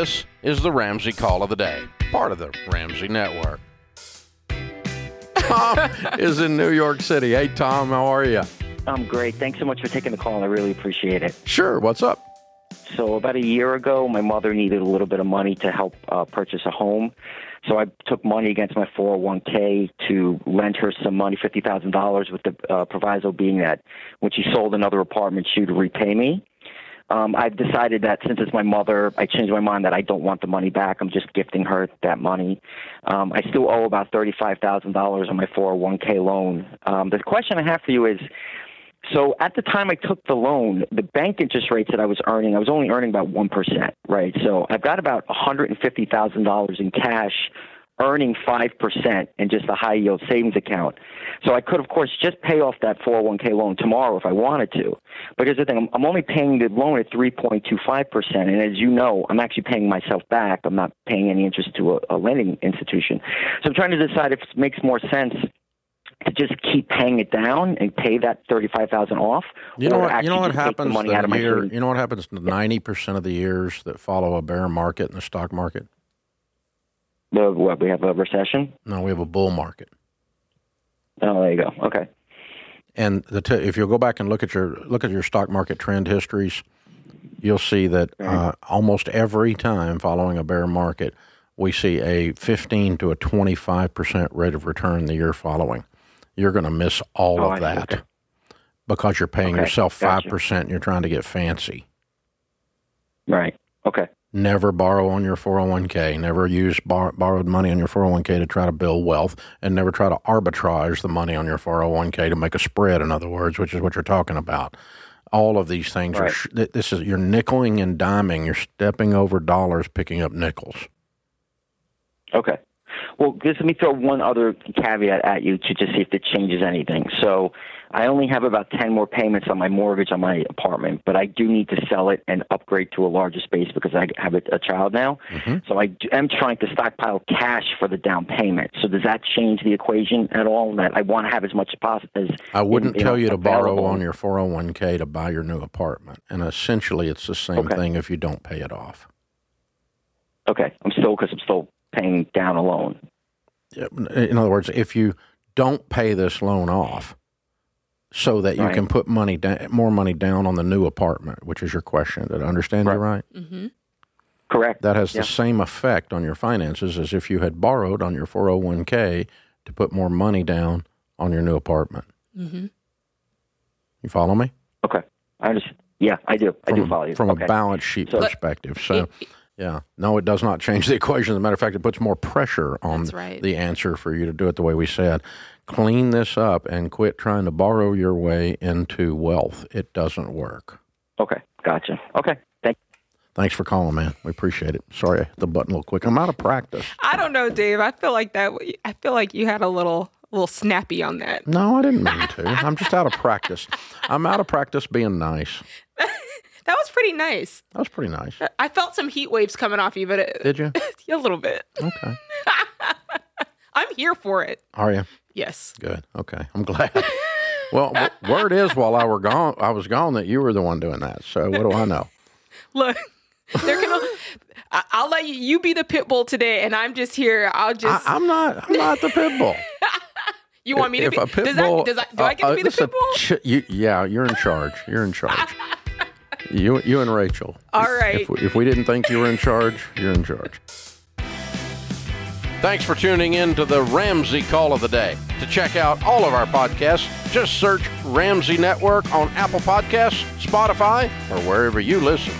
This is the Ramsey Call of the Day, part of the Ramsey Network. Tom is in New York City. Hey, Tom, how are you? I'm great. Thanks so much for taking the call. I really appreciate it. Sure. What's up? So, about a year ago, my mother needed a little bit of money to help uh, purchase a home. So, I took money against my 401k to lend her some money, $50,000, with the uh, proviso being that when she sold another apartment, she would repay me. Um, I've decided that since it's my mother, I changed my mind that I don't want the money back. I'm just gifting her that money. Um, I still owe about thirty-five thousand dollars on my 401k loan. Um, the question I have for you is. So at the time I took the loan, the bank interest rates that I was earning, I was only earning about one percent, right? So I've got about one hundred and fifty thousand dollars in cash earning 5% in just a high yield savings account. So I could, of course, just pay off that 401k loan tomorrow if I wanted to. But here's the thing I'm, only paying the loan at 3.25%. And as you know, I'm actually paying myself back. I'm not paying any interest to a, a lending institution. So I'm trying to decide if it makes more sense to just keep paying it down and pay that thirty-five thousand off. You know what? You know what happens. The year, you know what happens to ninety percent of the years that follow a bear market in the stock market. The what? We have a recession. No, we have a bull market. Oh, there you go. Okay. And the t- if you'll go back and look at your look at your stock market trend histories, you'll see that uh, almost every time following a bear market, we see a 15 to a 25 percent rate of return the year following. You're going to miss all oh, of that okay. because you're paying okay. yourself five gotcha. percent. and You're trying to get fancy. Right. Okay. Never borrow on your 401k. Never use bar- borrowed money on your 401k to try to build wealth, and never try to arbitrage the money on your 401k to make a spread. In other words, which is what you're talking about. All of these things right. are. This is you're nickeling and diming. You're stepping over dollars, picking up nickels. Okay. Well, just let me throw one other caveat at you to just see if it changes anything. So, I only have about 10 more payments on my mortgage on my apartment, but I do need to sell it and upgrade to a larger space because I have a, a child now. Mm-hmm. So I am trying to stockpile cash for the down payment. So does that change the equation at all? That I want to have as much as possible. As I wouldn't in, tell you, know, to available. borrow on your 401k to buy your new apartment. And essentially, it's the same okay. thing if you don't pay it off. Okay. I'm still, because I'm still paying down a loan. In other words, if you don't pay this loan off, so that you right. can put money down, more money down on the new apartment, which is your question. Did I understand right. you right? Mm-hmm. Correct. That has yeah. the same effect on your finances as if you had borrowed on your 401k to put more money down on your new apartment. Mm-hmm. You follow me? Okay. I understand. Yeah, I do. I do follow you. From okay. a balance sheet so, perspective. So, yeah. No, it does not change the equation. As a matter of fact, it puts more pressure on right. the answer for you to do it the way we said clean this up and quit trying to borrow your way into wealth. It doesn't work. Okay, gotcha. Okay, thank. Thanks for calling, man. We appreciate it. Sorry, the button a little quick. I'm out of practice. I don't know, Dave. I feel like that. I feel like you had a little, a little snappy on that. No, I didn't mean to. I'm just out of practice. I'm out of practice being nice. That was pretty nice. That was pretty nice. I felt some heat waves coming off you, but it, did you? a little bit. Okay. I'm here for it. Are you? Yes. Good. Okay. I'm glad. well, word is while I were gone, I was gone that you were the one doing that. So what do I know? Look, they're gonna. I'll let you. You be the pit bull today, and I'm just here. I'll just. I, am not. I'm not the pit bull. you want me to if be? A pit does bull, that, does that, do uh, I get to be the pit bull? Ch- you, yeah, you're in charge. You're in charge. You, you and Rachel. All right. If, if, if we didn't think you were in charge, you're in charge. Thanks for tuning in to the Ramsey Call of the Day. To check out all of our podcasts, just search Ramsey Network on Apple Podcasts, Spotify, or wherever you listen.